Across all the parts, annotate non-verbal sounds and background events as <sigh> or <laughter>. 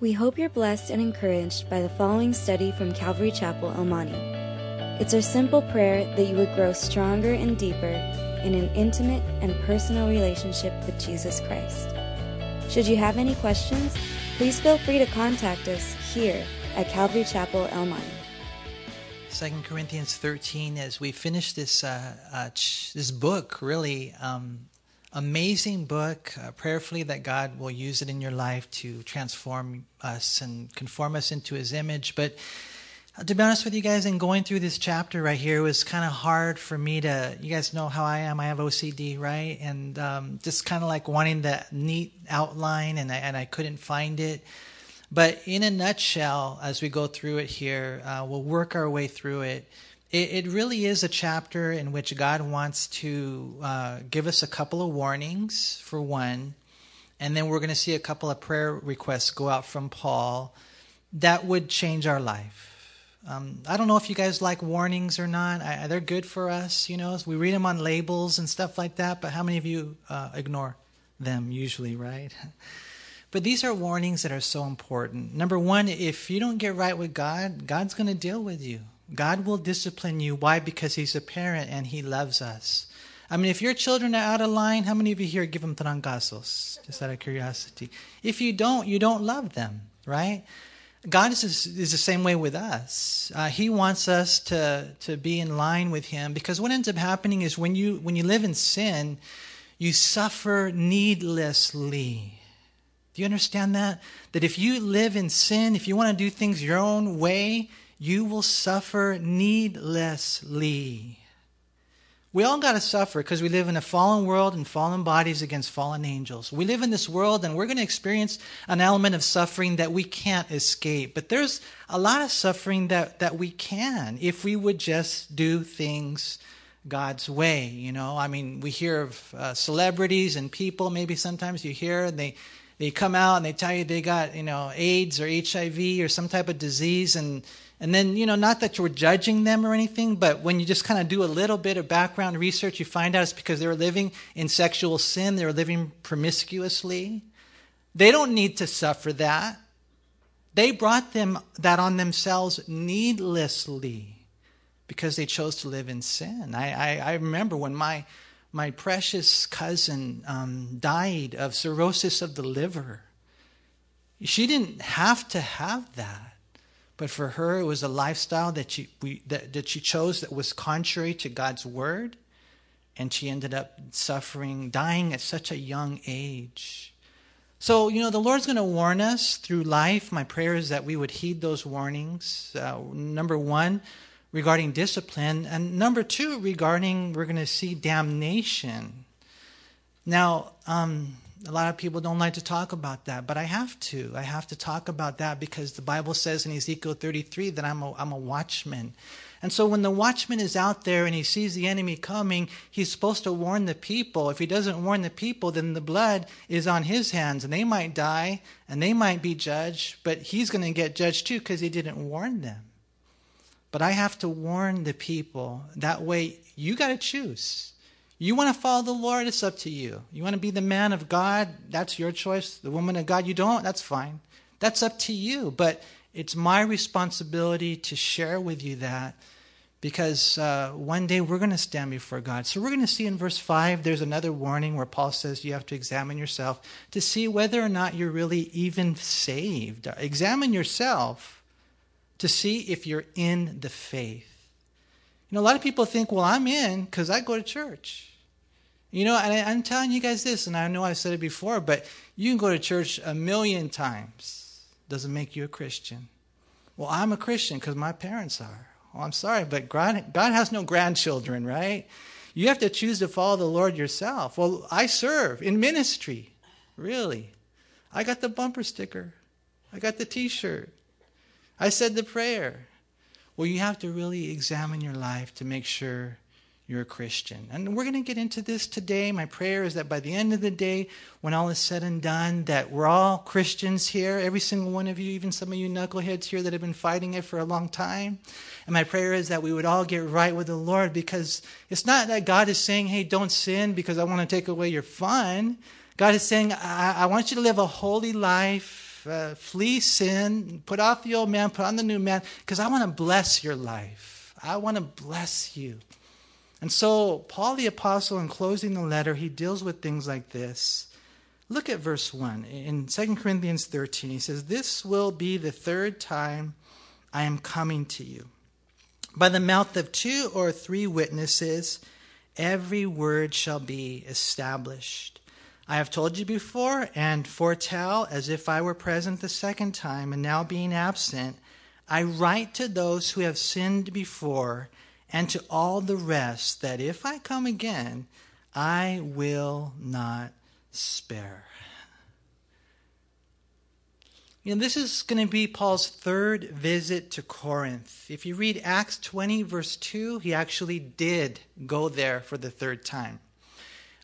We hope you're blessed and encouraged by the following study from Calvary Chapel, El Monte. It's our simple prayer that you would grow stronger and deeper in an intimate and personal relationship with Jesus Christ. Should you have any questions, please feel free to contact us here at Calvary Chapel, El Monte. 2 Corinthians 13, as we finish this, uh, uh, ch- this book, really um, amazing book, uh, prayerfully that God will use it in your life to transform us and conform us into his image. But uh, to be honest with you guys, in going through this chapter right here, it was kind of hard for me to, you guys know how I am, I have OCD, right? And um, just kind of like wanting that neat outline, and I, and I couldn't find it. But in a nutshell, as we go through it here, uh, we'll work our way through it. It. It really is a chapter in which God wants to uh, give us a couple of warnings, for one, and then we're going to see a couple of prayer requests go out from Paul that would change our life. Um, I don't know if you guys like warnings or not. I, they're good for us, you know. We read them on labels and stuff like that, but how many of you uh, ignore them usually, right? <laughs> But these are warnings that are so important. Number one, if you don't get right with God, God's going to deal with you. God will discipline you. Why? Because He's a parent and He loves us. I mean, if your children are out of line, how many of you here give them trancazos? Just out of curiosity. If you don't, you don't love them, right? God is, is the same way with us. Uh, he wants us to, to be in line with Him because what ends up happening is when you, when you live in sin, you suffer needlessly. Do you understand that? That if you live in sin, if you want to do things your own way, you will suffer needlessly. We all got to suffer because we live in a fallen world and fallen bodies against fallen angels. We live in this world and we're going to experience an element of suffering that we can't escape. But there's a lot of suffering that, that we can if we would just do things God's way. You know, I mean, we hear of uh, celebrities and people, maybe sometimes you hear, and they they come out and they tell you they got you know AIDS or HIV or some type of disease and and then you know not that you're judging them or anything but when you just kind of do a little bit of background research you find out it's because they were living in sexual sin they were living promiscuously. They don't need to suffer that. They brought them that on themselves needlessly because they chose to live in sin. I, I, I remember when my my precious cousin um, died of cirrhosis of the liver. She didn't have to have that, but for her, it was a lifestyle that she, we, that, that she chose that was contrary to God's word, and she ended up suffering, dying at such a young age. So, you know, the Lord's going to warn us through life. My prayer is that we would heed those warnings. Uh, number one, regarding discipline, and number two, regarding we're going to see damnation. Now, um, a lot of people don't like to talk about that, but I have to. I have to talk about that because the Bible says in Ezekiel 33 that I'm a, I'm a watchman. And so when the watchman is out there and he sees the enemy coming, he's supposed to warn the people. If he doesn't warn the people, then the blood is on his hands and they might die and they might be judged, but he's going to get judged too because he didn't warn them. But I have to warn the people. That way, you got to choose. You want to follow the Lord, it's up to you. You want to be the man of God, that's your choice. The woman of God, you don't, that's fine. That's up to you. But it's my responsibility to share with you that because uh, one day we're going to stand before God. So we're going to see in verse 5, there's another warning where Paul says you have to examine yourself to see whether or not you're really even saved. Examine yourself to see if you're in the faith. You know, a lot of people think, well, I'm in because I go to church. You know, and I, am telling you guys this, and I know I've said it before, but you can go to church a million times. Doesn't make you a Christian. Well, I'm a Christian because my parents are. Well, I'm sorry, but God, God has no grandchildren, right? You have to choose to follow the Lord yourself. Well, I serve in ministry. Really. I got the bumper sticker. I got the t shirt. I said the prayer. Well, you have to really examine your life to make sure you're a Christian. And we're going to get into this today. My prayer is that by the end of the day, when all is said and done, that we're all Christians here, every single one of you, even some of you knuckleheads here that have been fighting it for a long time. And my prayer is that we would all get right with the Lord because it's not that God is saying, hey, don't sin because I want to take away your fun. God is saying, I, I want you to live a holy life. Uh, flee sin, put off the old man, put on the new man, because I want to bless your life. I want to bless you. And so, Paul the Apostle, in closing the letter, he deals with things like this. Look at verse 1. In 2 Corinthians 13, he says, This will be the third time I am coming to you. By the mouth of two or three witnesses, every word shall be established. I have told you before and foretell as if I were present the second time, and now being absent, I write to those who have sinned before and to all the rest that if I come again, I will not spare. You know, this is going to be Paul's third visit to Corinth. If you read Acts 20, verse 2, he actually did go there for the third time.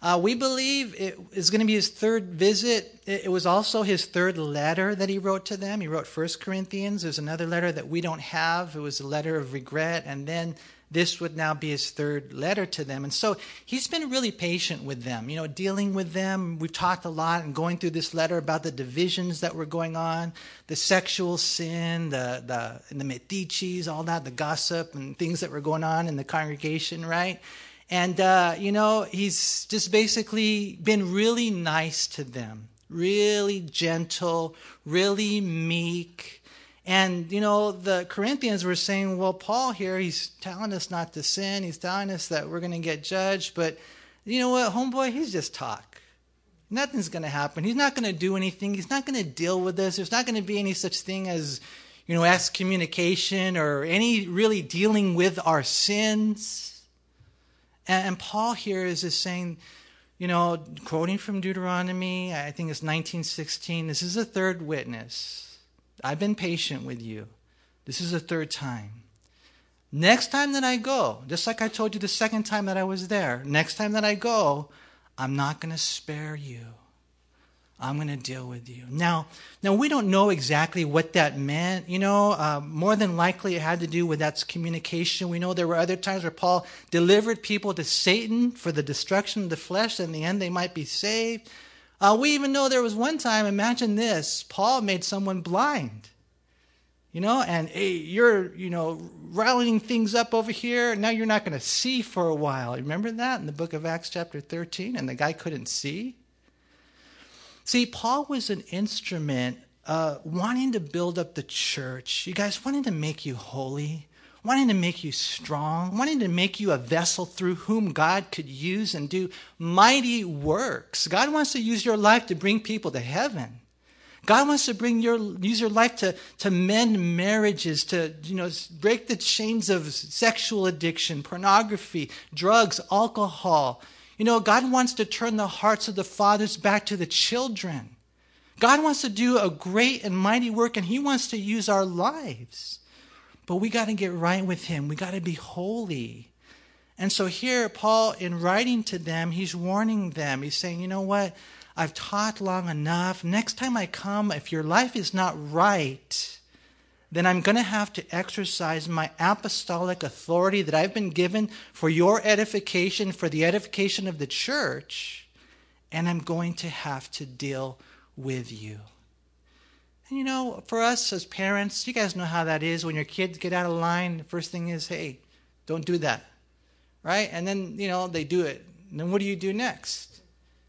Uh, we believe it is going to be his third visit. It was also his third letter that he wrote to them. He wrote First Corinthians. There's another letter that we don't have. It was a letter of regret. And then this would now be his third letter to them. And so he's been really patient with them, you know, dealing with them. We've talked a lot and going through this letter about the divisions that were going on, the sexual sin, the, the, and the metiches, all that, the gossip and things that were going on in the congregation, right? And, uh, you know, he's just basically been really nice to them, really gentle, really meek and, you know, the Corinthians were saying, well, Paul here, he's telling us not to sin. He's telling us that we're going to get judged. But you know what, homeboy, he's just talk. Nothing's going to happen. He's not going to do anything. He's not going to deal with this. There's not going to be any such thing as, you know, excommunication or any really dealing with our sins. And, and Paul here is just saying, you know, quoting from Deuteronomy, I think it's 1916, this is a third witness I've been patient with you. This is the third time. Next time that I go, just like I told you the second time that I was there, next time that I go, I'm not going to spare you. I'm going to deal with you. Now, now we don't know exactly what that meant. You know, uh, more than likely it had to do with that communication. We know there were other times where Paul delivered people to Satan for the destruction of the flesh. In the end, they might be saved. Uh, we even know there was one time, imagine this, Paul made someone blind. You know, and hey, you're, you know, rallying things up over here. Now you're not going to see for a while. Remember that in the book of Acts, chapter 13? And the guy couldn't see? See, Paul was an instrument uh, wanting to build up the church. You guys, wanting to make you holy wanting to make you strong, wanting to make you a vessel through whom God could use and do mighty works. God wants to use your life to bring people to heaven. God wants to bring your use your life to, to mend marriages, to you know break the chains of sexual addiction, pornography, drugs, alcohol. You know, God wants to turn the hearts of the fathers back to the children. God wants to do a great and mighty work, and He wants to use our lives. But we got to get right with Him. We got to be holy. And so here, Paul, in writing to them, he's warning them. He's saying, you know what? I've taught long enough. Next time I come, if your life is not right, then I'm going to have to exercise my apostolic authority that I've been given for your edification, for the edification of the church, and I'm going to have to deal with you. And you know, for us as parents, you guys know how that is. When your kids get out of line, the first thing is, hey, don't do that. Right? And then, you know, they do it. And then what do you do next?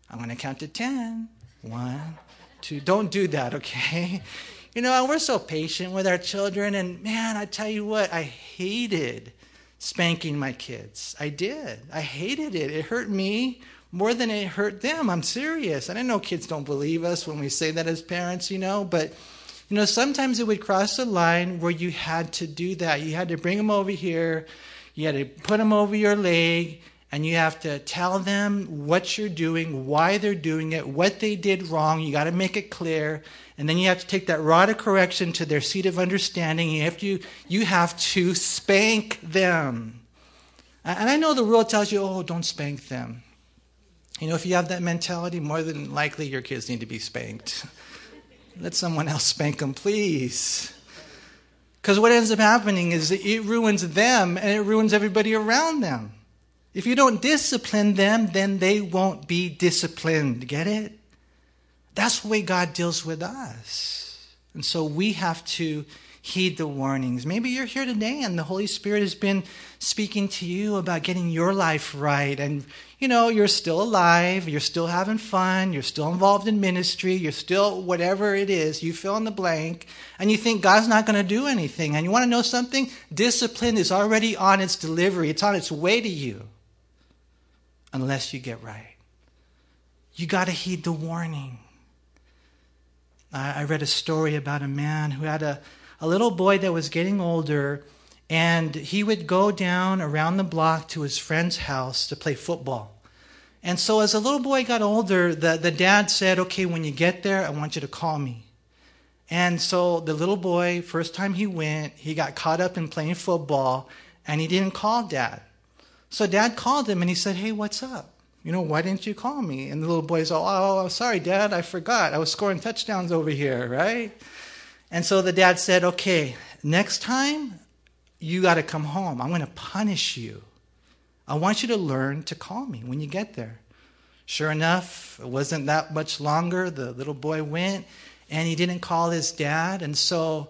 I'm going to count to 10. One, two. Don't do that, okay? <laughs> You know, we're so patient with our children. And man, I tell you what, I hated spanking my kids. I did. I hated it. It hurt me more than it hurt them. I'm serious. And I know kids don't believe us when we say that as parents, you know, but you know, sometimes it would cross the line where you had to do that. You had to bring them over here, you had to put them over your leg, and you have to tell them what you're doing, why they're doing it, what they did wrong. You got to make it clear. And then you have to take that rod of correction to their seat of understanding. You have to, you have to spank them. And I know the world tells you, oh, don't spank them. You know, if you have that mentality, more than likely your kids need to be spanked. Let someone else spank them, please. Because what ends up happening is it ruins them and it ruins everybody around them. If you don't discipline them, then they won't be disciplined. Get it? That's the way God deals with us. And so we have to heed the warnings. Maybe you're here today and the Holy Spirit has been speaking to you about getting your life right. And, you know, you're still alive, you're still having fun, you're still involved in ministry, you're still whatever it is, you fill in the blank, and you think God's not going to do anything. And you want to know something? Discipline is already on its delivery, it's on its way to you, unless you get right. You got to heed the warning. I read a story about a man who had a, a little boy that was getting older, and he would go down around the block to his friend's house to play football. And so, as the little boy got older, the, the dad said, Okay, when you get there, I want you to call me. And so, the little boy, first time he went, he got caught up in playing football, and he didn't call dad. So, dad called him and he said, Hey, what's up? You know, why didn't you call me? And the little boy's all, Oh, I'm sorry, dad, I forgot. I was scoring touchdowns over here, right? And so the dad said, Okay, next time you got to come home. I'm going to punish you. I want you to learn to call me when you get there. Sure enough, it wasn't that much longer. The little boy went and he didn't call his dad. And so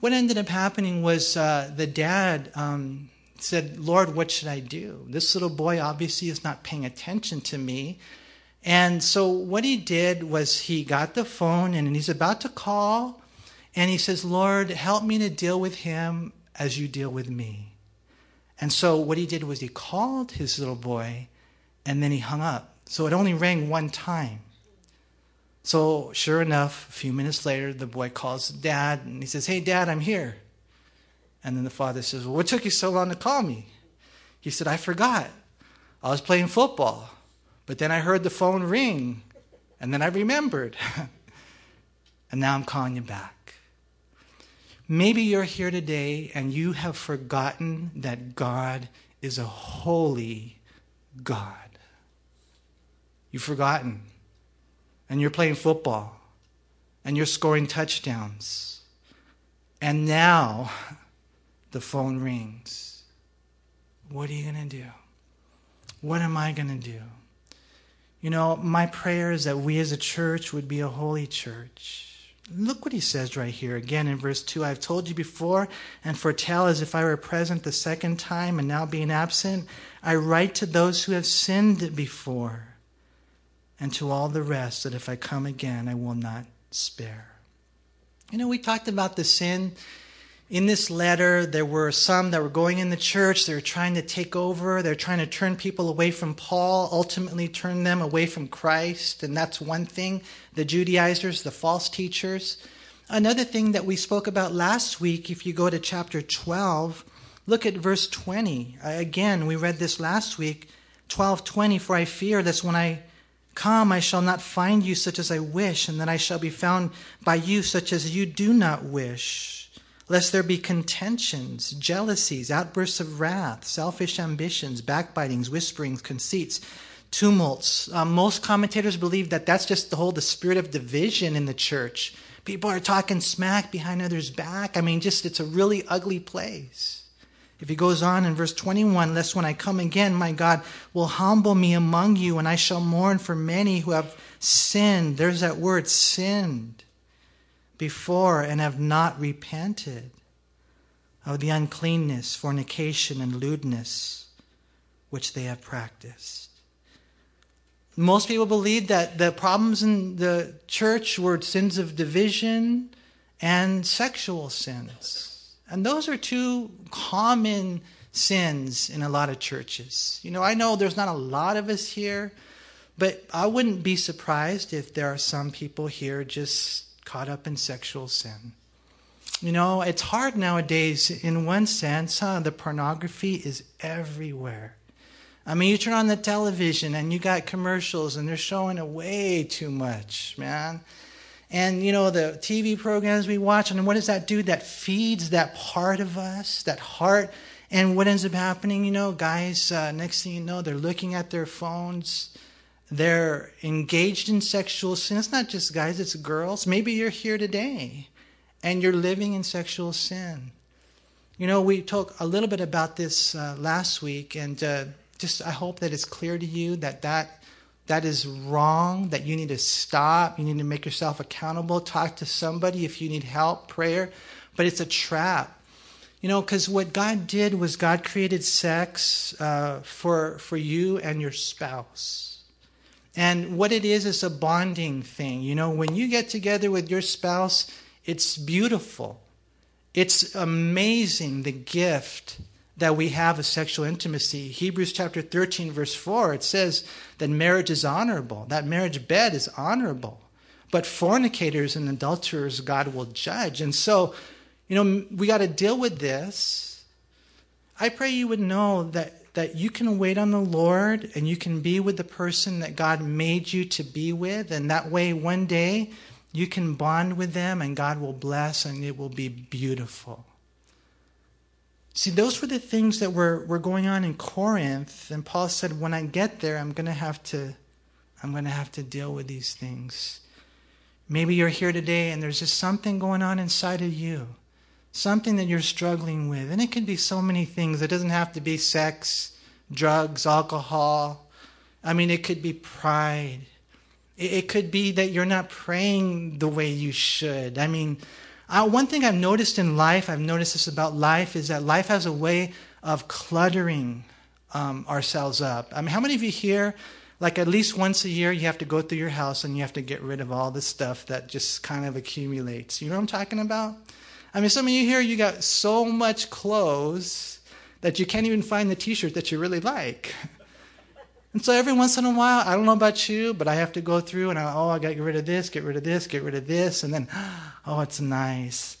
what ended up happening was uh, the dad um, said, Lord, what should I do? This little boy obviously is not paying attention to me. And so what he did was he got the phone and he's about to call and he says, Lord, help me to deal with him as you deal with me. And so what he did was he called his little boy and then he hung up. So it only rang one time. So sure enough, a few minutes later, the boy calls dad and he says, Hey, dad, I'm here. And then the father says, Well, what took you so long to call me? He said, I forgot. I was playing football. But then I heard the phone ring. And then I remembered. <laughs> and now I'm calling you back. Maybe you're here today and you have forgotten that God is a holy God. You've forgotten. And you're playing football. And you're scoring touchdowns. And now <laughs> the phone rings. What are you going to do? What am I going to do? You know, my prayer is that we as a church would be a holy church Look what he says right here again in verse 2 I've told you before and foretell as if I were present the second time and now being absent. I write to those who have sinned before and to all the rest that if I come again, I will not spare. You know, we talked about the sin in this letter, there were some that were going in the church. They were trying to take over. They're trying to turn people away from Paul, ultimately turn them away from Christ. And that's one thing the Judaizers, the false teachers. Another thing that we spoke about last week, if you go to chapter 12, look at verse 20. Again, we read this last week. 12:20 For I fear that when I come I shall not find you such as I wish and that I shall be found by you such as you do not wish lest there be contentions, jealousies, outbursts of wrath, selfish ambitions, backbitings, whisperings, conceits, tumults. Um, most commentators believe that that's just the whole the spirit of division in the church. People are talking smack behind others' back. I mean, just it's a really ugly place. If he goes on in verse 21, lest when I come again, my God will humble me among you, and I shall mourn for many who have sinned. There's that word, sinned before and have not repented of the uncleanness, fornication, and lewdness which they have practiced. Most people believe that the problems in the church were sins of division and sexual sins. And those are two common sins in a lot of churches. You know, I know there's not a lot of us here, but I wouldn't be surprised if there are some people here just caught up in sexual sin. You know, it's hard nowadays in one sense, huh? The pornography is everywhere. I mean, you turn on the television and you got commercials and they're showing it way too much, man. And, you know, the TV programs we watch, and what does that do? That feeds that part of us, that heart. And what ends up happening, you know, guys, uh, next thing you know, they're looking at their phones they're engaged in sexual sin. It's not just guys, it's girls. Maybe you're here today and you're living in sexual sin. You know, we talked a little bit about this uh, last week, and uh, just I hope that it's clear to you that that that is wrong, that you need to stop, you need to make yourself accountable, talk to somebody if you need help, prayer, but it's a trap. You know, because what God did was God created sex uh, for, for you and your spouse. And what it is is a bonding thing. You know, when you get together with your spouse, it's beautiful. It's amazing the gift that we have of sexual intimacy. Hebrews chapter 13, verse 4, it says that marriage is honorable, that marriage bed is honorable. But fornicators and adulterers, God will judge. And so, you know, we got to deal with this. I pray you would know that, that you can wait on the Lord and you can be with the person that God made you to be with. And that way, one day, you can bond with them and God will bless and it will be beautiful. See, those were the things that were, were going on in Corinth. And Paul said, when I get there, I'm going to have to, I'm going to have to deal with these things. Maybe you're here today and there's just something going on inside of you, something that you're struggling with. And it can be so many things. It doesn't have to be sex, drugs, alcohol. I mean, it could be pride. It could be that you're not praying the way you should. I mean, uh, one thing I've noticed in life, I've noticed this about life, is that life has a way of cluttering um, ourselves up. I mean, how many of you here, like at least once a year, you have to go through your house and you have to get rid of all the stuff that just kind of accumulates? You know what I'm talking about? I mean, some of you here, you got so much clothes that you can't even find the t shirt that you really like. <laughs> And so every once in a while, I don't know about you, but I have to go through and I, oh, I got to get rid of this, get rid of this, get rid of this, and then, <gasps> oh, it's nice.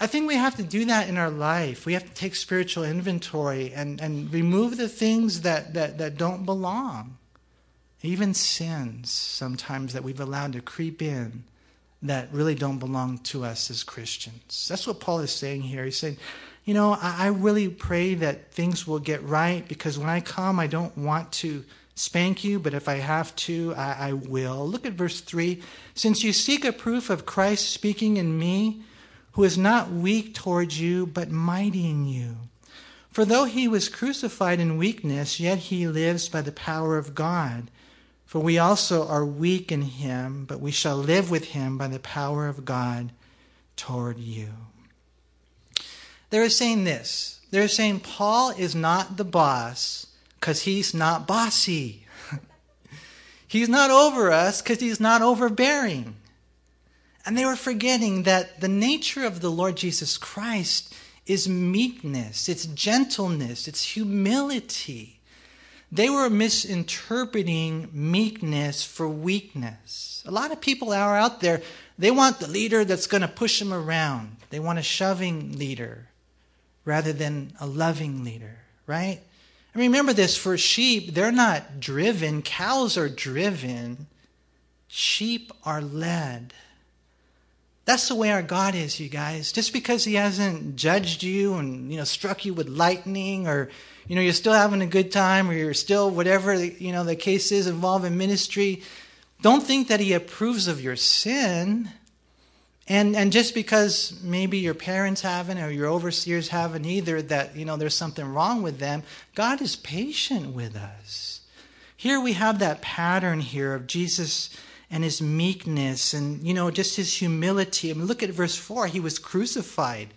I think we have to do that in our life. We have to take spiritual inventory and, and remove the things that, that, that don't belong. Even sins sometimes that we've allowed to creep in that really don't belong to us as Christians. That's what Paul is saying here. He's saying, you know, I, I really pray that things will get right because when I come, I don't want to spank you, but if I have to, I, I, will. Look at verse 3. Since you seek a proof of Christ speaking in me, who is not weak towards you, but mighty in you. For though he was crucified in weakness, yet he lives by the power of God. For we also are weak in him, but we shall live with him by the power of God toward you. They're saying this. They're saying Paul is not the boss because he's not bossy. <laughs> he's not over us because he's not overbearing. And they were forgetting that the nature of the Lord Jesus Christ is meekness, it's gentleness, it's humility. They were misinterpreting meekness for weakness. A lot of people are out there, they want the leader that's going to push them around. They want a shoving leader rather than a loving leader, right? And remember this for sheep, they're not driven, cows are driven, sheep are led. That's the way our God is, you guys. Just because He hasn't judged you and you know struck you with lightning, or you know you're still having a good time, or you're still whatever you know the case is involved in ministry, don't think that He approves of your sin. And and just because maybe your parents haven't or your overseers haven't either, that you know there's something wrong with them, God is patient with us. Here we have that pattern here of Jesus and his meekness and you know just his humility. I mean, look at verse four. He was crucified.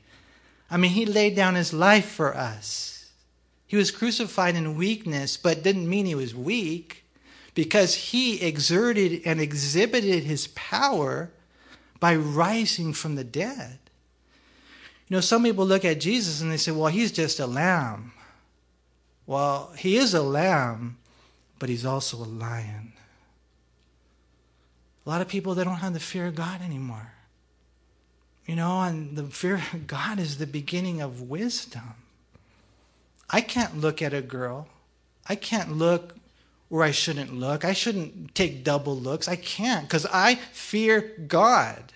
I mean, he laid down his life for us. He was crucified in weakness, but didn't mean he was weak because he exerted and exhibited his power by rising from the dead. You know, some people look at Jesus and they say, well, he's just a lamb. Well, he is a lamb, but he's also a lion. A lot of people, they don't have the fear of God anymore. You know, and the fear of God is the beginning of wisdom. I can't look at a girl. I can't look where I shouldn't look. I shouldn't take double looks. I can't because I fear God.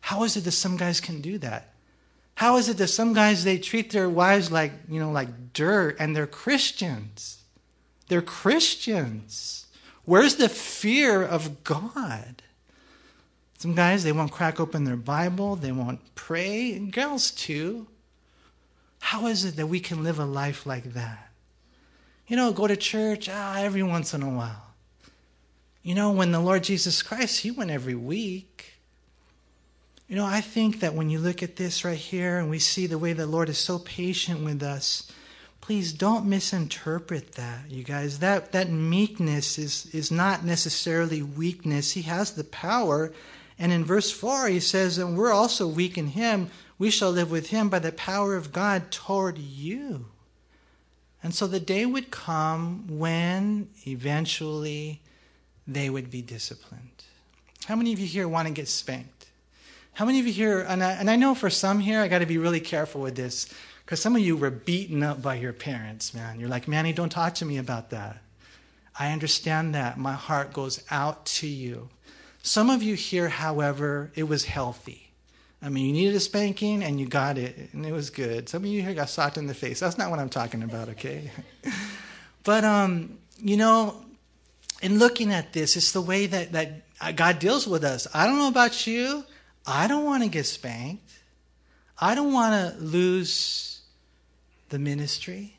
How is it that some guys can do that? How is it that some guys they treat their wives like, you know, like dirt and they're Christians? They're Christians. Where's the fear of God? Some guys they won't crack open their Bible, they won't pray, and girls too. How is it that we can live a life like that? You know, go to church ah, every once in a while. You know, when the Lord Jesus Christ, he went every week. You know, I think that when you look at this right here and we see the way the Lord is so patient with us, please don't misinterpret that, you guys. That that meekness is is not necessarily weakness. He has the power. And in verse 4 he says, "And we're also weak in him, we shall live with him by the power of God toward you." And so the day would come when eventually they would be disciplined. How many of you here want to get spanked? How many of you here, and I, and I know for some here, I got to be really careful with this, because some of you were beaten up by your parents, man. You're like, Manny, don't talk to me about that. I understand that. My heart goes out to you. Some of you here, however, it was healthy. I mean, you needed a spanking and you got it, and it was good. Some of you here got socked in the face. That's not what I'm talking about, okay? <laughs> but, um, you know, in looking at this, it's the way that, that God deals with us. I don't know about you. I don't want to get spanked. I don't want to lose the ministry.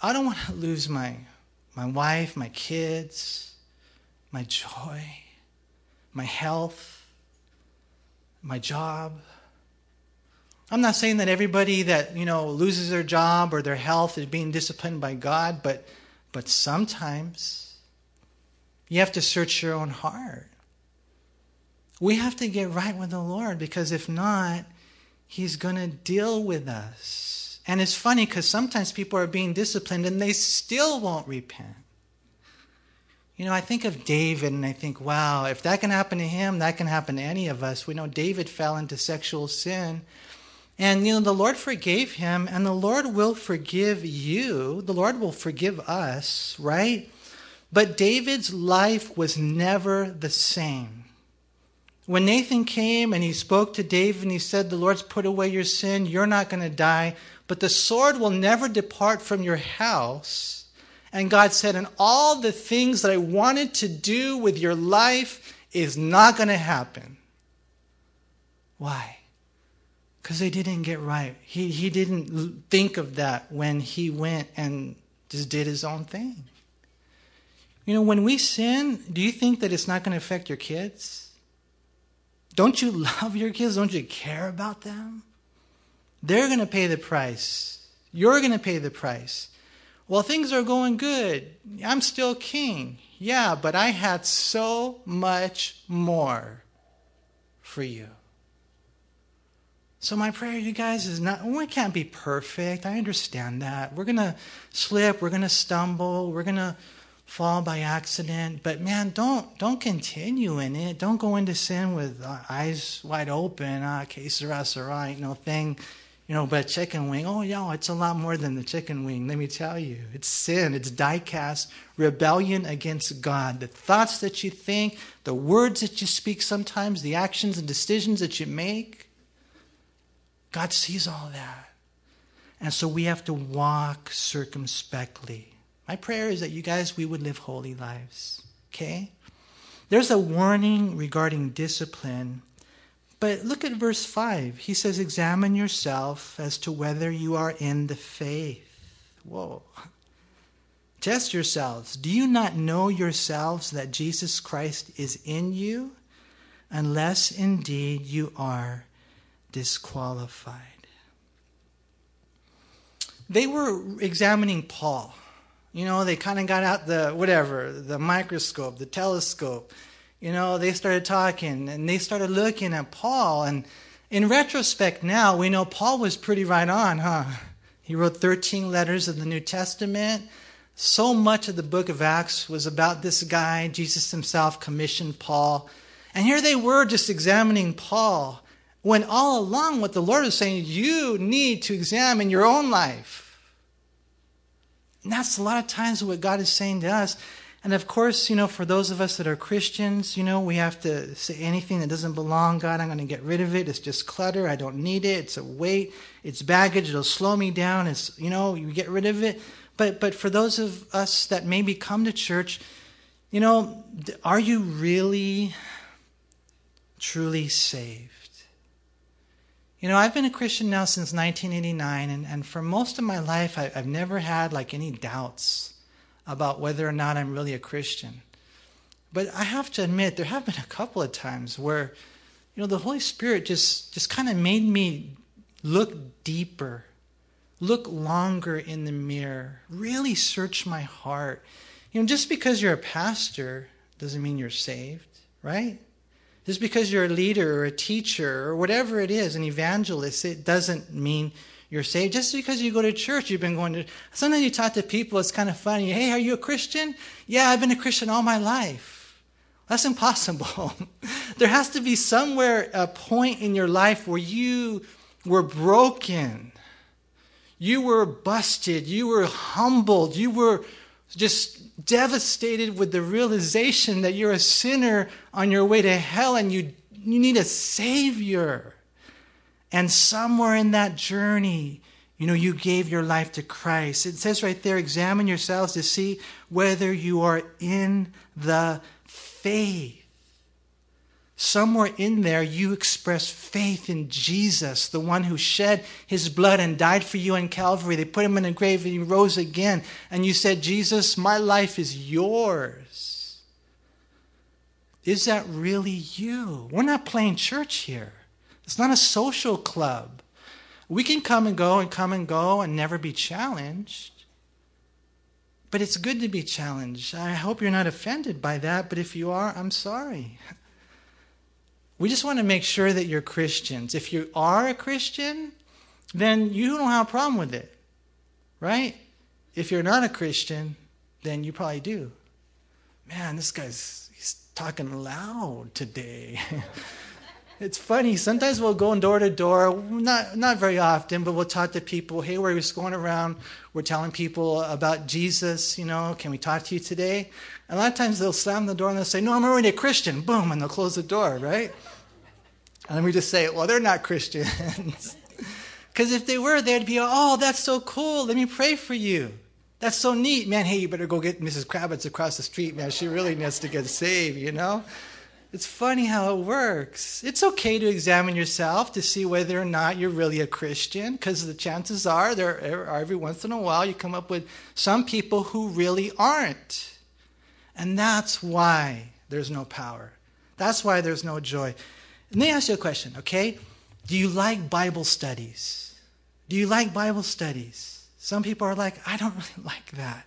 I don't want to lose my, my wife, my kids, my joy, my health, my job. I'm not saying that everybody that, you know, loses their job or their health is being disciplined by God, but but sometimes you have to search your own heart. We have to get right with the Lord because if not, He's going to deal with us. And it's funny because sometimes people are being disciplined and they still won't repent. You know, I think of David and I think, wow, if that can happen to him, that can happen to any of us. We know David fell into sexual sin. And, you know, the Lord forgave him, and the Lord will forgive you. The Lord will forgive us, right? But David's life was never the same. When Nathan came and he spoke to David and he said, The Lord's put away your sin, you're not going to die, but the sword will never depart from your house. And God said, And all the things that I wanted to do with your life is not going to happen. Why? Because they didn't get right. He, he didn't think of that when he went and just did his own thing. You know, when we sin, do you think that it's not going to affect your kids? Don't you <laughs> love your kids? Don't you care about them? They're going to pay the price. You're going to pay the price. Well, things are going good. I'm still king. Yeah, but I had so much more for you. So, my prayer, you guys, is not, we can't be perfect. I understand that. We're going to slip. We're going to stumble. We're going to fall by accident but man don't don't continue in it don't go into sin with uh, eyes wide open ah que sera sera ain't no thing you know but chicken wing oh yeah it's a lot more than the chicken wing let me tell you it's sin it's diecast rebellion against god the thoughts that you think the words that you speak sometimes the actions and decisions that you make god sees all that and so we have to walk circumspectly my prayer is that you guys, we would live holy lives. Okay? There's a warning regarding discipline. But look at verse 5. He says, Examine yourself as to whether you are in the faith. Whoa. Test yourselves. Do you not know yourselves that Jesus Christ is in you? Unless indeed you are disqualified. They were examining Paul. You know, they kind of got out the whatever, the microscope, the telescope. You know, they started talking and they started looking at Paul. And in retrospect now, we know Paul was pretty right on, huh? He wrote 13 letters of the New Testament. So much of the book of Acts was about this guy. Jesus himself commissioned Paul. And here they were just examining Paul. When all along, what the Lord was saying, you need to examine your own life. And that's a lot of times what God is saying to us. And of course, you know, for those of us that are Christians, you know, we have to say anything that doesn't belong, God, I'm going to get rid of it. It's just clutter. I don't need it. It's a weight. It's baggage. It'll slow me down. It's, you know, you get rid of it. But, but for those of us that maybe come to church, you know, are you really, truly saved? You know, I've been a Christian now since 1989, and, and for most of my life, I, I've never had like any doubts about whether or not I'm really a Christian. But I have to admit, there have been a couple of times where, you know, the Holy Spirit just, just kind of made me look deeper, look longer in the mirror, really search my heart. You know, just because you're a pastor doesn't mean you're saved, right? Just because you're a leader or a teacher or whatever it is, an evangelist, it doesn't mean you're saved. Just because you go to church, you've been going to. Sometimes you talk to people, it's kind of funny. Hey, are you a Christian? Yeah, I've been a Christian all my life. That's impossible. <laughs> there has to be somewhere, a point in your life where you were broken. You were busted. You were humbled. You were just devastated with the realization that you're a sinner on your way to hell and you, you need a Savior. And somewhere in that journey, you know, you gave your life to Christ. It says right there, examine yourselves to see whether you are in the faith. Somewhere in there, you express faith in Jesus, the one who shed his blood and died for you on Calvary. They put him in a grave and he rose again. And you said, Jesus, my life is yours. Is that really you? We're not playing church here. It's not a social club. We can come and go and come and go and never be challenged. But it's good to be challenged. I hope you're not offended by that, but if you are, I'm sorry. <laughs> We just want to make sure that you're Christians. If you are a Christian, then you don't have a problem with it, right? If you're not a Christian, then you probably do. Man, this guy's he's talking loud today. <laughs> it's funny. Sometimes we'll go door to door, not not very often, but we'll talk to people. Hey, we're just going around. We're telling people about Jesus. You know, can we talk to you today? And a lot of times they'll slam the door and they'll say, "No, I'm already a Christian." Boom, and they'll close the door. Right? And then we just say, "Well, they're not Christians." <laughs> Because if they were, they'd be, "Oh, that's so cool. Let me pray for you." That's so neat, man. Hey, you better go get Mrs. Kravitz across the street, man. She really needs to get saved, you know? It's funny how it works. It's okay to examine yourself to see whether or not you're really a Christian, because the chances are there are every once in a while you come up with some people who really aren't. And that's why there's no power. That's why there's no joy. Let me ask you a question, okay? Do you like Bible studies? Do you like Bible studies? Some people are like, I don't <laughs> really like that.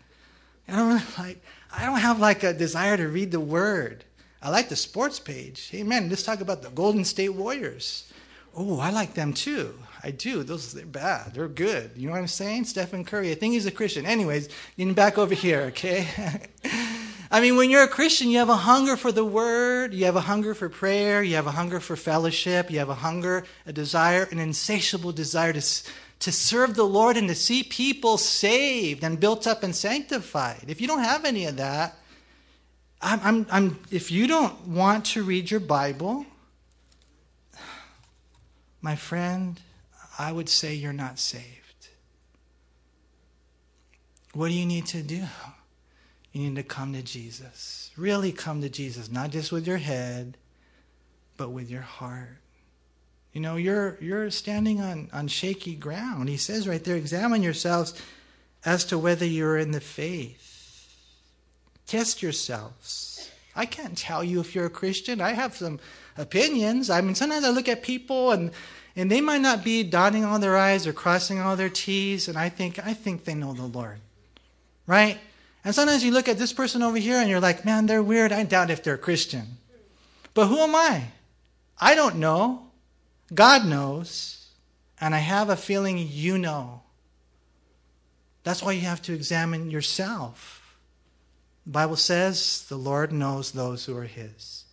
I don't really like, I don't have like a desire to read the word. I like the sports page. Hey, man, let's talk about the Golden State Warriors. Oh, I like them too. I do. Those they're bad. They're good. You know what I'm saying? Stephen Curry. I think he's a Christian. Anyways, getting back over here, okay? <laughs> I mean, when you're a Christian, you have a hunger for the word, you have a hunger for prayer, you have a hunger for fellowship, you have a hunger, a desire, an insatiable desire to, to serve the Lord and to see people saved and built up and sanctified. If you don't have any of that, I'm, I'm, I'm, if you don't want to read your Bible, my friend, I would say you're not saved. What do you need to do? You need to come to Jesus. Really come to Jesus, not just with your head, but with your heart. You know, you're, you're standing on, on shaky ground. He says right there, examine yourselves as to whether you're in the faith. Test yourselves. I can't tell you if you're a Christian. I have some opinions. I mean, sometimes I look at people and and they might not be dotting all their I's or crossing all their T's, and I think I think they know the Lord. Right? And sometimes you look at this person over here and you're like, man, they're weird. I doubt if they're a Christian. But who am I? I don't know. God knows. And I have a feeling you know. That's why you have to examine yourself. The Bible says the Lord knows those who are his.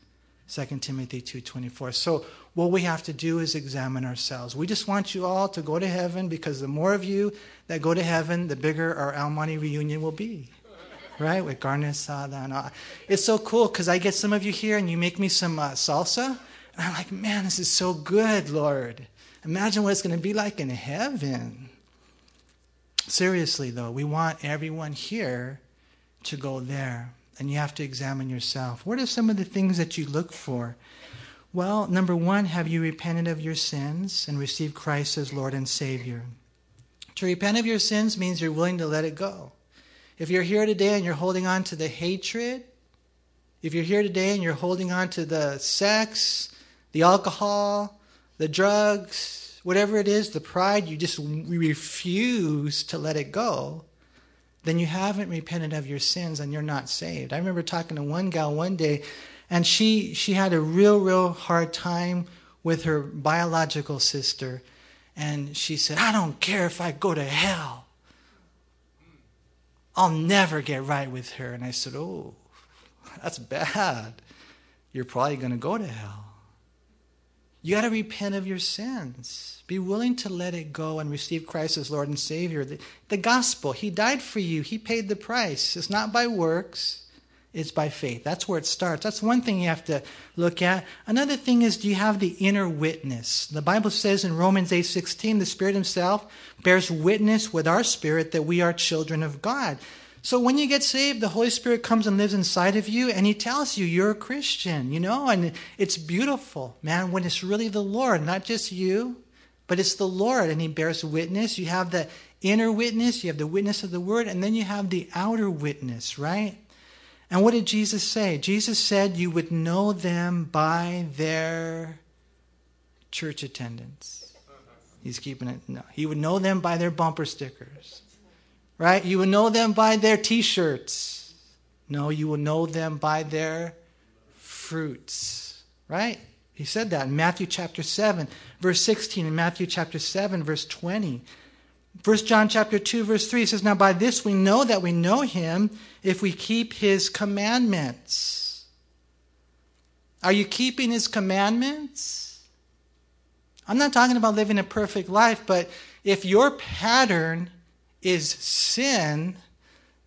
2 Timothy 2:24. So what we have to do is examine ourselves. We just want you all to go to heaven because the more of you that go to heaven, the bigger El Monte reunion will be. Right? With carne asada and all. It's so cool because I get some of you here and you make me some uh, salsa. And I'm like, man, this is so good, Lord. Imagine what it's going to be like in heaven. Seriously, though, we want everyone here to go there. And you have to examine yourself. What are some of the things that you look for? Well, number one, have you repented of your sins and received Christ as Lord and Savior? To repent of your sins means you're willing to let it go. If you're here today and you're holding on to the hatred If you're here today and you're holding on to the sex, the alcohol, the drugs, whatever it is, the pride, you just refuse to let it go, then you haven't repented of your sins and you're not saved. I remember talking to one gal one day, and she, she had a real, real hard time with her biological sister. And she said, I don't care if I go to hell. I'll never get right with her. And I said, Oh, that's bad. You're probably going to go to hell. You got to repent of your sins. Be willing to let it go and receive Christ as Lord and Savior. The, the gospel, He died for you, He paid the price. It's not by works, it's by faith. That's where it starts. That's one thing you have to look at. Another thing is do you have the inner witness? The Bible says in Romans 8:16 the Spirit himself bears witness with our spirit that we are children of God. So when you get saved, the Holy Spirit comes and lives inside of you and he tells you you're a Christian, you know, and it's beautiful, man, when it's really the Lord, not just you, but it's the Lord and he bears witness. You have the inner witness, you have the witness of the word, and then you have the outer witness, right? And what did Jesus say? Jesus said you would know them by their church attendance. He's keeping it. No, he would know them by their bumper stickers right? You would know them by their t shirts. No, you will know them by their fruits, right? He said that in Matthew chapter 7, verse 16, and Matthew chapter 7, verse 20. 1 John chapter 2, verse 3 says, Now by this we know that we know him if we keep his commandments. Are you keeping his commandments? I'm not talking about living a perfect life, but if your pattern is sin,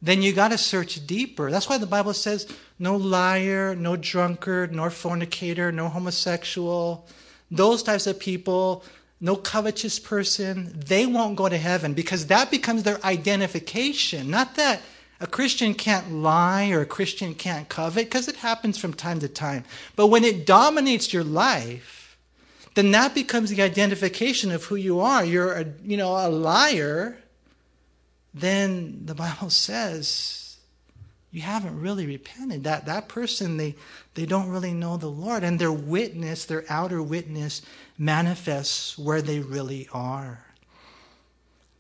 then you got to search deeper. That's why the Bible says no liar, no drunkard, nor fornicator, no homosexual, those types of people, no covetous person, they won't go to heaven because that becomes their identification. Not that a Christian can't lie or a Christian can't covet because it happens from time to time. But when it dominates your life, then that becomes the identification of who you are. You're a, you know, a liar then the Bible <laughs> says you haven't really repented. That, that person, they, they don't really know the Lord. And their witness, their outer witness, manifests where they really are.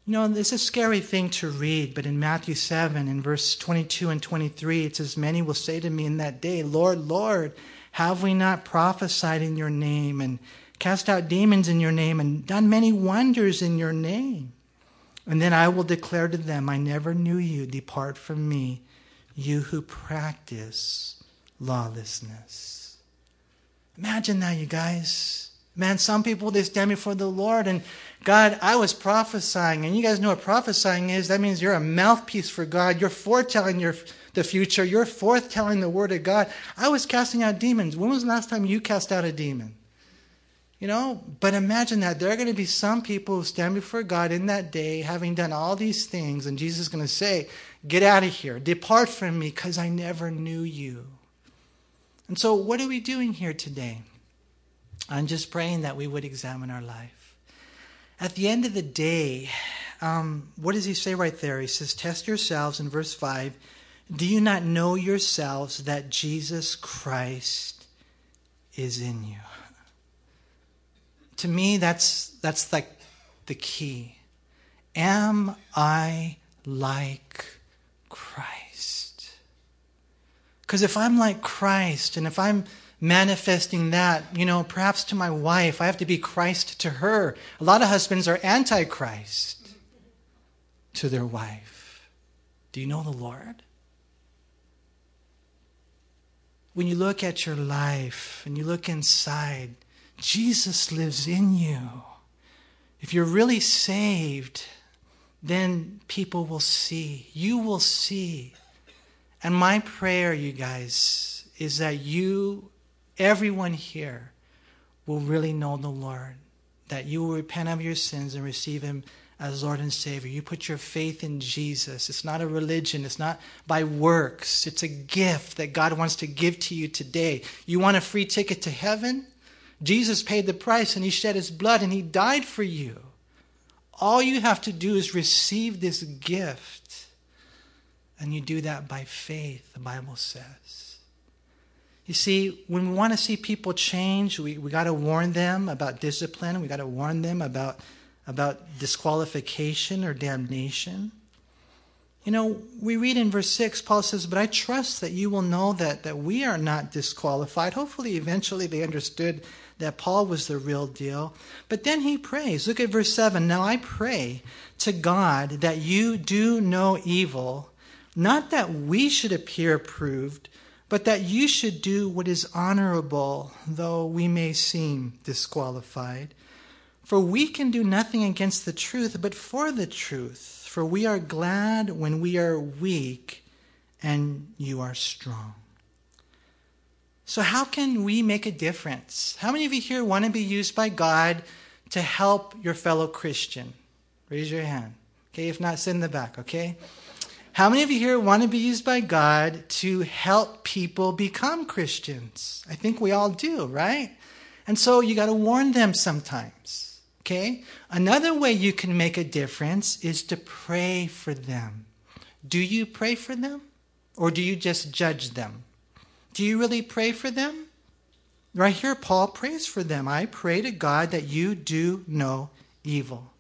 You know, it's a scary thing to read, but in Matthew 7, in verse 22 and 23, it says, Many will say to me in that day, Lord, Lord, have we not prophesied in your name, and cast out demons in your name, and done many wonders in your name? And then I will declare to them, I never knew you. Depart from me, you who practice lawlessness. Imagine that, you guys. Man, some people, they stand before the Lord and God, I was prophesying. And you guys know what prophesying is. That means you're a mouthpiece for God. You're foretelling your, the future. You're foretelling the word of God. I was casting out demons. When was the last time you cast out a demon? You know, but imagine that there are going to be some people who stand before God in that day having done all these things, and Jesus is going to say, Get out of here, depart from me, because I never knew you. And so, what are we doing here today? I'm just praying that we would examine our life. At the end of the day, um, what does he say right there? He says, Test yourselves in verse 5. Do you not know yourselves that Jesus Christ is in you? To me, that's, that's like the key. Am I like Christ? Because if I'm like Christ and if I'm manifesting that, you know, perhaps to my wife, I have to be Christ to her. A lot of husbands are antichrist to their wife. Do you know the Lord? When you look at your life and you look inside, Jesus lives in you. If you're really saved, then people will see. You will see. And my prayer, you guys, is that you, everyone here, will really know the Lord. That you will repent of your sins and receive Him as Lord and Savior. You put your faith in Jesus. It's not a religion, it's not by works. It's a gift that God wants to give to you today. You want a free ticket to heaven? Jesus paid the price and he shed his blood and he died for you. All you have to do is receive this gift. And you do that by faith, the Bible says. You see, when we want to see people change, we, we got to warn them about discipline. We got to warn them about, about disqualification or damnation. You know, we read in verse 6, Paul says, But I trust that you will know that, that we are not disqualified. Hopefully, eventually, they understood that Paul was the real deal. But then he prays. Look at verse 7. Now I pray to God that you do no evil, not that we should appear approved, but that you should do what is honorable, though we may seem disqualified. For we can do nothing against the truth, but for the truth. For we are glad when we are weak and you are strong. So, how can we make a difference? How many of you here want to be used by God to help your fellow Christian? Raise your hand. Okay, if not, sit in the back, okay? How many of you here want to be used by God to help people become Christians? I think we all do, right? And so you got to warn them sometimes, okay? Another way you can make a difference is to pray for them. Do you pray for them or do you just judge them? Do you really pray for them? Right here, Paul prays for them. I pray to God that you do no evil.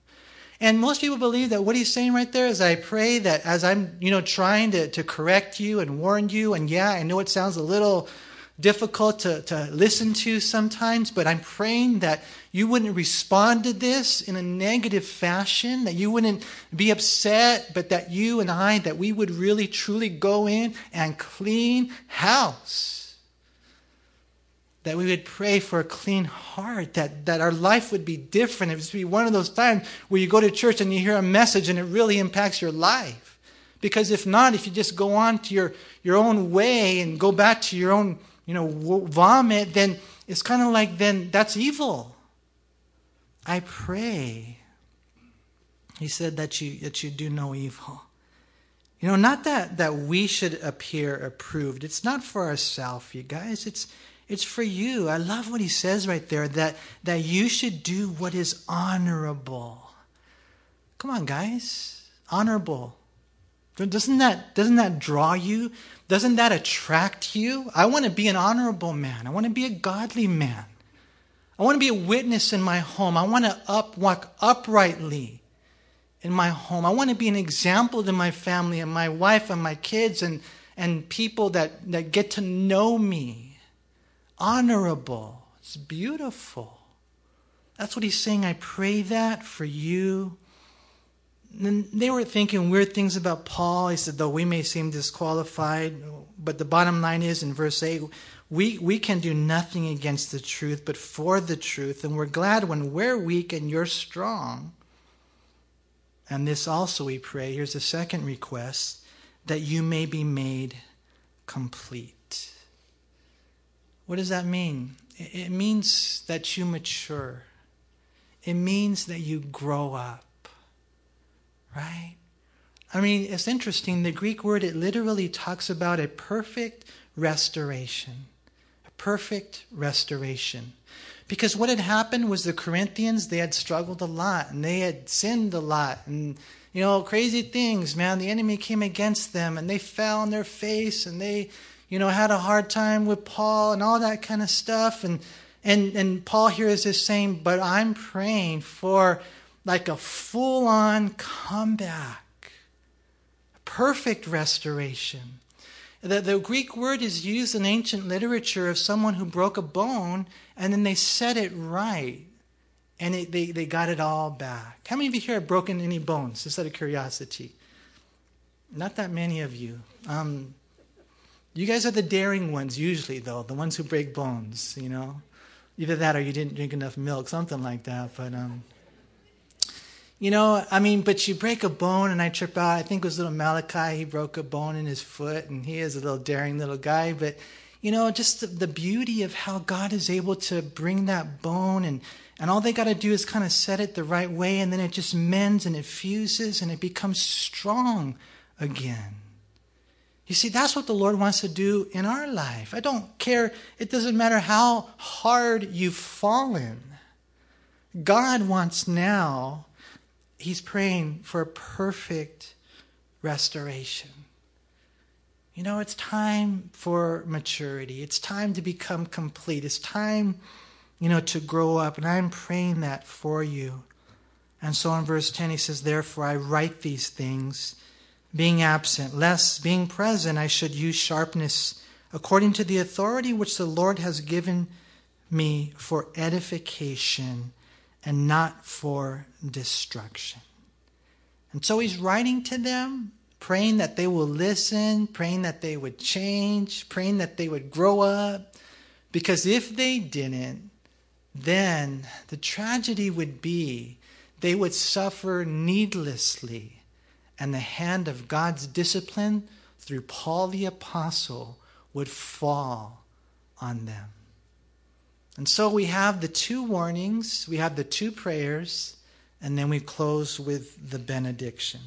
And most people believe that what he's saying right there is I pray that as I'm, you know, trying to, to correct you and warn you, and yeah, I know it sounds a little difficult to, to listen to sometimes, but I'm praying that you wouldn't respond to this in a negative fashion, that you wouldn't be upset, but that you and I, that we would really truly go in and clean house. That we would pray for a clean heart, that, that our life would be different. It would be one of those times where you go to church and you hear a message and it really impacts your life. Because if not, if you just go on to your, your own way and go back to your own you know, vomit, then it's kind of like, then that's evil. I pray. He said that you, that you do no evil. You know, not that, that we should appear approved. It's not for ourselves, you guys. It's, it's for you. I love what he says right there that, that you should do what is honorable. Come on, guys. Honorable. Doesn't that, doesn't that draw you? Doesn't that attract you? I want to be an honorable man. I want to be a godly man. I want to be a witness in my home. I want to up, walk uprightly in my home. I want to be an example to my family and my wife and my kids and, and people that, that get to know me. Honorable. It's beautiful. That's what he's saying. I pray that for you and they were thinking weird things about Paul. He said, though we may seem disqualified, but the bottom line is in verse 8, we, we can do nothing against the truth, but for the truth. And we're glad when we're weak and you're strong. And this also we pray. Here's a second request that you may be made complete. What does that mean? It means that you mature, it means that you grow up. Right? I mean, it's interesting. The Greek word, it literally talks about a perfect restoration. Perfect restoration. Because what had happened was the Corinthians, they had struggled a lot and they had sinned a lot and, you know, crazy things, man. The enemy came against them and they fell on their face and they, you know, had a hard time with Paul and all that kind of stuff. And, and, and Paul here is just saying, but I'm praying for like a full on comeback, perfect restoration. The, the Greek word is used in ancient literature of someone who broke a bone and then they set it right and it, they, they got it all back. How many of you here have broken any bones, just out of curiosity? Not that many of you. Um, you guys are the daring ones, usually, though, the ones who break bones, you know? Either that or you didn't drink enough milk, something like that. But um, you know, I mean, but you break a bone and I trip out. I think it was little Malachi. He broke a bone in his foot and he is a little daring little guy. But, you know, just the, the beauty of how God is able to bring that bone and, and all they got to do is kind of set it the right way and then it just mends and it fuses and it becomes strong again. You see, that's what the Lord wants to do in our life. I don't care, it doesn't matter how hard you've fallen. God wants now he's praying for a perfect restoration. You know, it's time for maturity. It's time to become complete. It's time, you know, to grow up. And I'm praying that for you. And so in verse 10, he says, Therefore I write these things, being absent, lest being present I should use sharpness according to the authority which the Lord has given me for edification and not for destruction. And so he's writing to them praying that they will listen, praying that they would change, praying that they would grow up. Because if they didn't, then the tragedy would be they would suffer needlessly, and the hand of God's discipline through Paul the Apostle would fall on them. And so we have the two warnings, we have the two prayers, and then we close with the benediction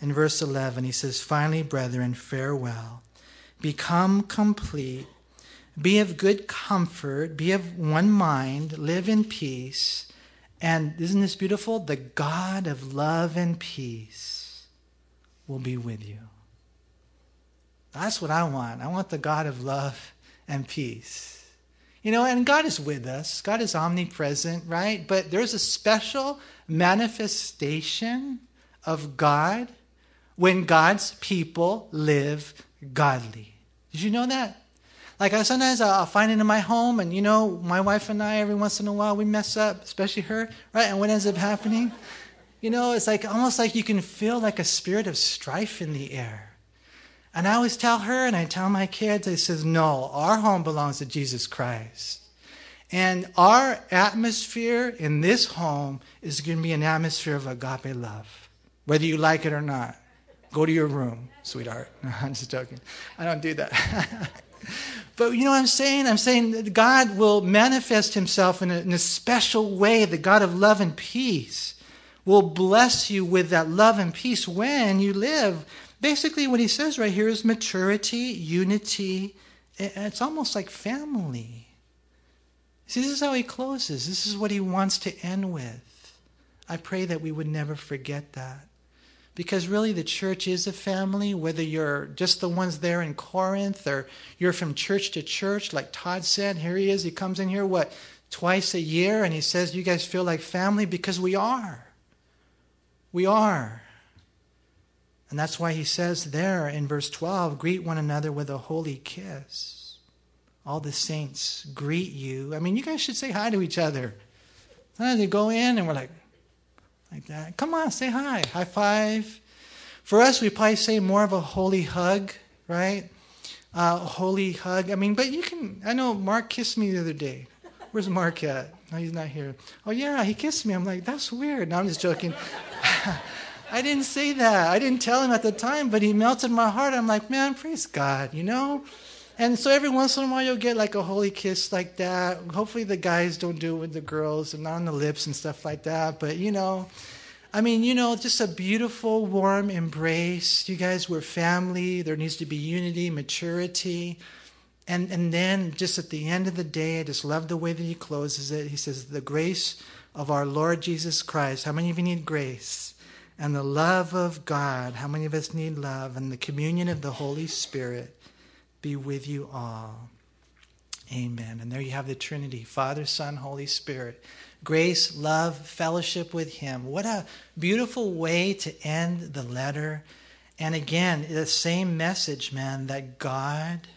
in verse 11, he says, Finally, brethren, farewell. Become complete. Be of good comfort. Be of one mind. Live in peace. And isn't this beautiful? The God of love and peace will be with you. That's what I want. I want the God of love and peace. You know, and God is with us. God is omnipresent, right? But there's a special manifestation of God when God's people live godly. Did you know that? Like I sometimes I'll find it in my home, and you know, my wife and I every once in a while we mess up, especially her, right? And what ends up happening? You know, it's like almost like you can feel like a spirit of strife in the air. And I always tell her, and I tell my kids, I says, no, our home belongs to Jesus Christ. And our atmosphere in this home is going to be an atmosphere of agape love, whether you like it or not. Go to your room, sweetheart. <laughs> No, I'm just joking. I don't do that. <laughs> but you know what I'm saying? I'm saying that God will manifest himself in a, in a special way, the God of love and peace will bless you with that love and peace when you live. Basically, what he says right here is maturity, unity. It's almost like family. See, this is how he closes. This is what he wants to end with. I pray that we would never forget that. Because really, the church is a family, whether you're just the ones there in Corinth or you're from church to church, like Todd said. Here he is. He comes in here, what, twice a year, and he says, You guys feel like family? Because we are. We are. And that's why he says there in verse 12 greet one another with a holy kiss. All the saints greet you. I mean, you guys should say hi to each other. Sometimes they go in and we're like, like that. Come on, say hi. High five. For us, we probably say more of a holy hug, right? Uh, holy hug. I mean, but you can. I know Mark kissed me the other day. Where's Mark at? No, he's not here. Oh, yeah, he kissed me. I'm like, that's weird. No, I'm just joking. <laughs> I didn't say that. I didn't tell him at the time, but he melted my heart. I'm like, man, praise God, you know? And so every once in a while you'll get like a holy kiss like that. Hopefully the guys don't do it with the girls and not on the lips and stuff like that. But you know, I mean, you know, just a beautiful, warm embrace. You guys were family. There needs to be unity, maturity. And, and then just at the end of the day, I just love the way that he closes it. He says, The grace of our Lord Jesus Christ. How many of you need grace? And the love of God. How many of us need love? And the communion of the Holy Spirit be with you all. Amen. And there you have the Trinity Father, Son, Holy Spirit. Grace, love, fellowship with Him. What a beautiful way to end the letter. And again, the same message, man, that God,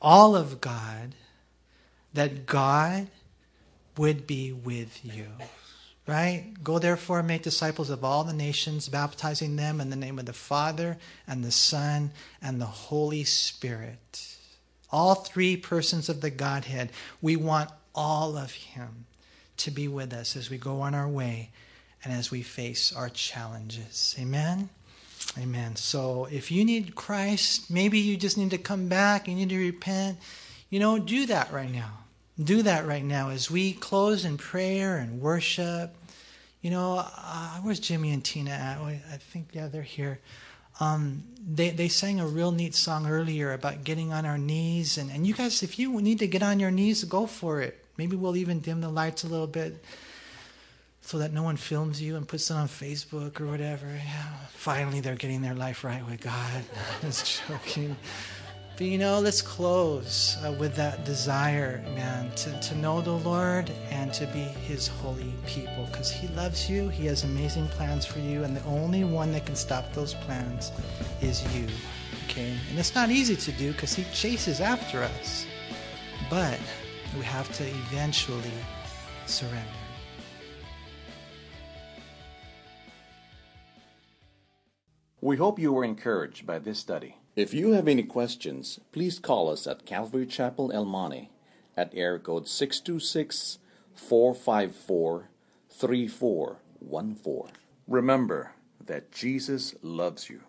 all of God, that God would be with you right? Go therefore and make disciples of all the nations, baptizing them in the name of the Father and the Son and the Holy Spirit. All three persons of the Godhead. We want all of Him to be with us as we go on our way and as we face our challenges. Amen. Amen. So if you need Christ, maybe you just need to come back, you need to repent, you know, do that right now. Do that right now as we close in prayer and worship. You know, uh, where's Jimmy and Tina at? I think, yeah, they're here. Um, they, they sang a real neat song earlier about getting on our knees. And, and you guys, if you need to get on your knees, go for it. Maybe we'll even dim the lights a little bit. so that no one films you and puts it on Facebook or whatever. Yeah, finally, they're getting their life right with God. <laughs> Was joking. But you know, let's close uh, with that desire, man, to, to know the Lord and to be His holy people because He loves you. He has amazing plans for you, and the only one that can stop those plans is you. Okay? And it's not easy to do because He chases after us. But we have to eventually surrender. We hope you were encouraged by this study. If you have any questions, please call us at Calvary Chapel El Monte at air code 626 454 3414. Remember that Jesus loves you.